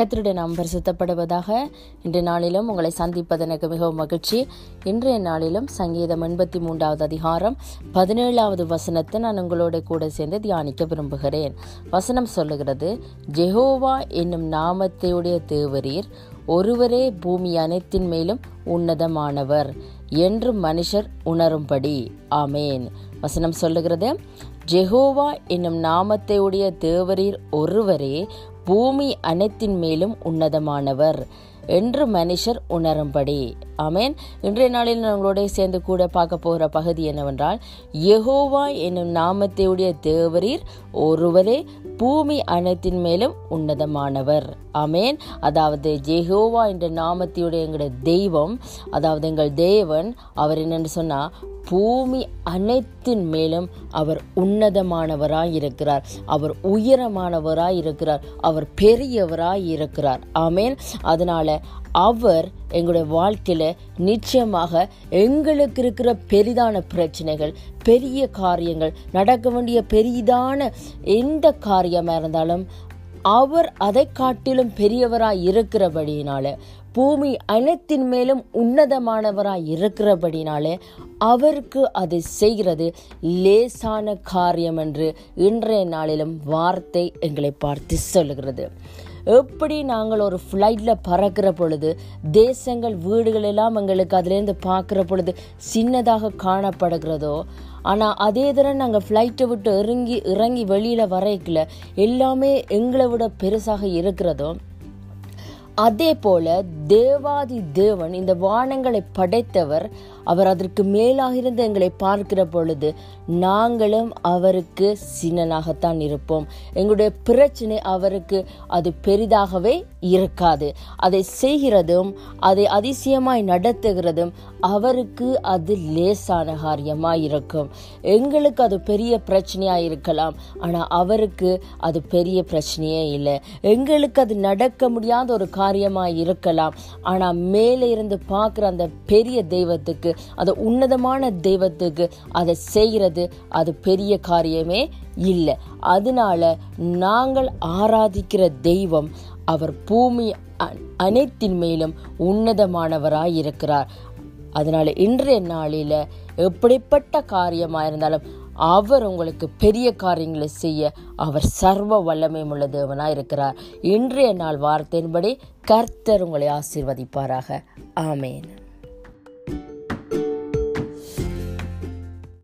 கத்தருடைய நாம் பரிசுத்தப்படுவதாக இன்றைய நாளிலும் உங்களை சந்திப்பது எனக்கு மிகவும் மகிழ்ச்சி. இன்றைய நாளிலும் சங்கீதம் எண்பத்தி மூன்றாவது அதிகாரம் பதினேழாவது வசனத்தை நான் உங்களோட கூட சேர்ந்து தியானிக்க விரும்புகிறேன். வசனம் சொல்லுகிறது ஜெஹோவா என்னும் நாமத்தையுடைய தேவரீர் ஒருவரே பூமி அனைத்தின் மேலும் உன்னதமானவர். என்று மனுஷர் உணரும்படி. ஆமேன். வசனம் சொல்லுகிறது ஜெகோவா என்னும் நாமத்தையுடைய தேவரீர் ஒருவரே பூமி அனைத்தின் மேலும் உன்னதமானவர் என்று மனுஷர் உணரும்படி. ஆமேன். இன்றைய நாளில் நம்மளோட சேர்ந்து கூட பார்க்க போகிற பகுதி என்னவென்றால் யெகோவா என்னும் நாமத்தையுடைய தேவரீர் ஒருவரே பூமி அனைத்தின் மேலும் உன்னதமானவர். அமேன் அதாவது ஜெஹோவா என்ற நாமத்தையுடைய எங்களுடைய தெய்வம் அதாவது எங்கள் தேவன் அவர் என்னென்னு சொன்னால் பூமி அனைத்தின் மேலும் அவர் உன்னதமானவராய் இருக்கிறார். அவர் உயரமானவராய் இருக்கிறார். அவர் பெரியவராய் இருக்கிறார். ஆமேன். அதனால அவர் எங்களுடைய வாழ்க்கையில் நிச்சயமாக எங்களுக்கு இருக்கிற பெரிதான பிரச்சனைகள் பெரிய காரியங்கள் நடக்க வேண்டிய பெரிதான எந்த காரியமாக இருந்தாலும் அவர் அதை காட்டிலும் பெரியவராய் இருக்கிறபடியினால பூமி அனைத்தின் மேலும் உன்னதமானவராய் இருக்கிறபடினாலே அவருக்கு அதை செய்கிறது லேசான காரியம் என்று இன்றைய நாளிலும் வார்த்தை எங்களை பார்த்து சொல்லுகிறது. எப்படி நாங்கள் ஒரு ஃப்ளைட்டில் பறக்கிற பொழுது தேசங்கள் வீடுகள் எல்லாம் எங்களுக்கு அதுலேருந்து பார்க்குற பொழுது சின்னதாக காணப்படுகிறதோ ஆனால் அதே தடவை நாங்கள் ஃப்ளைட்டை விட்டு இறங்கி இறங்கி வெளியில் வரைக்கல எல்லாமே எங்களை விட பெருசாக இருக்கிறதோ அதே போல தேவாதி தேவன் இந்த வானங்களை படைத்தவர். அவர் அதற்கு மேலாக இருந்து எங்களை பார்க்கிற பொழுது நாங்களும் அவருக்கு சின்னனாகத்தான் இருப்போம். எங்களுடைய பிரச்சனை அவருக்கு அது பெரிதாகவே இருக்காது. அதை செய்கிறதும் அதை அதிசயமாய் நடத்துகிறதும் அவருக்கு அது லேசான காரியமாக இருக்கும் எங்களுக்கு அது பெரிய பிரச்சனையாக இருக்கலாம் ஆனால் அவருக்கு அது பெரிய பிரச்சனையே இல்லை. எங்களுக்கு அது நடக்க முடியாத ஒரு காரியமாக இருக்கலாம் ஆனால் மேலே இருந்து பார்க்குற அந்த பெரிய தெய்வத்துக்கு அந்த உன்னதமான தெய்வத்துக்கு அதை செய்கிறது அது பெரிய காரியமே இல்லை. அதனால நாங்கள் ஆராதிக்கிற தெய்வம் அவர் பூமி அனைத்தின் மேலும் உன்னதமானவராய் இருக்கிறார். அதனால இன்றைய நாளில எப்படிப்பட்ட காரியமா இருந்தாலும் அவர் உங்களுக்கு பெரிய காரியங்களை செய்ய அவர் சர்வ வல்லமை உள்ள இருக்கிறார். இன்றைய நாள் வார்த்தையின்படி கர்த்தர் உங்களை ஆசீர்வதிப்பாராக. ஆமேன்.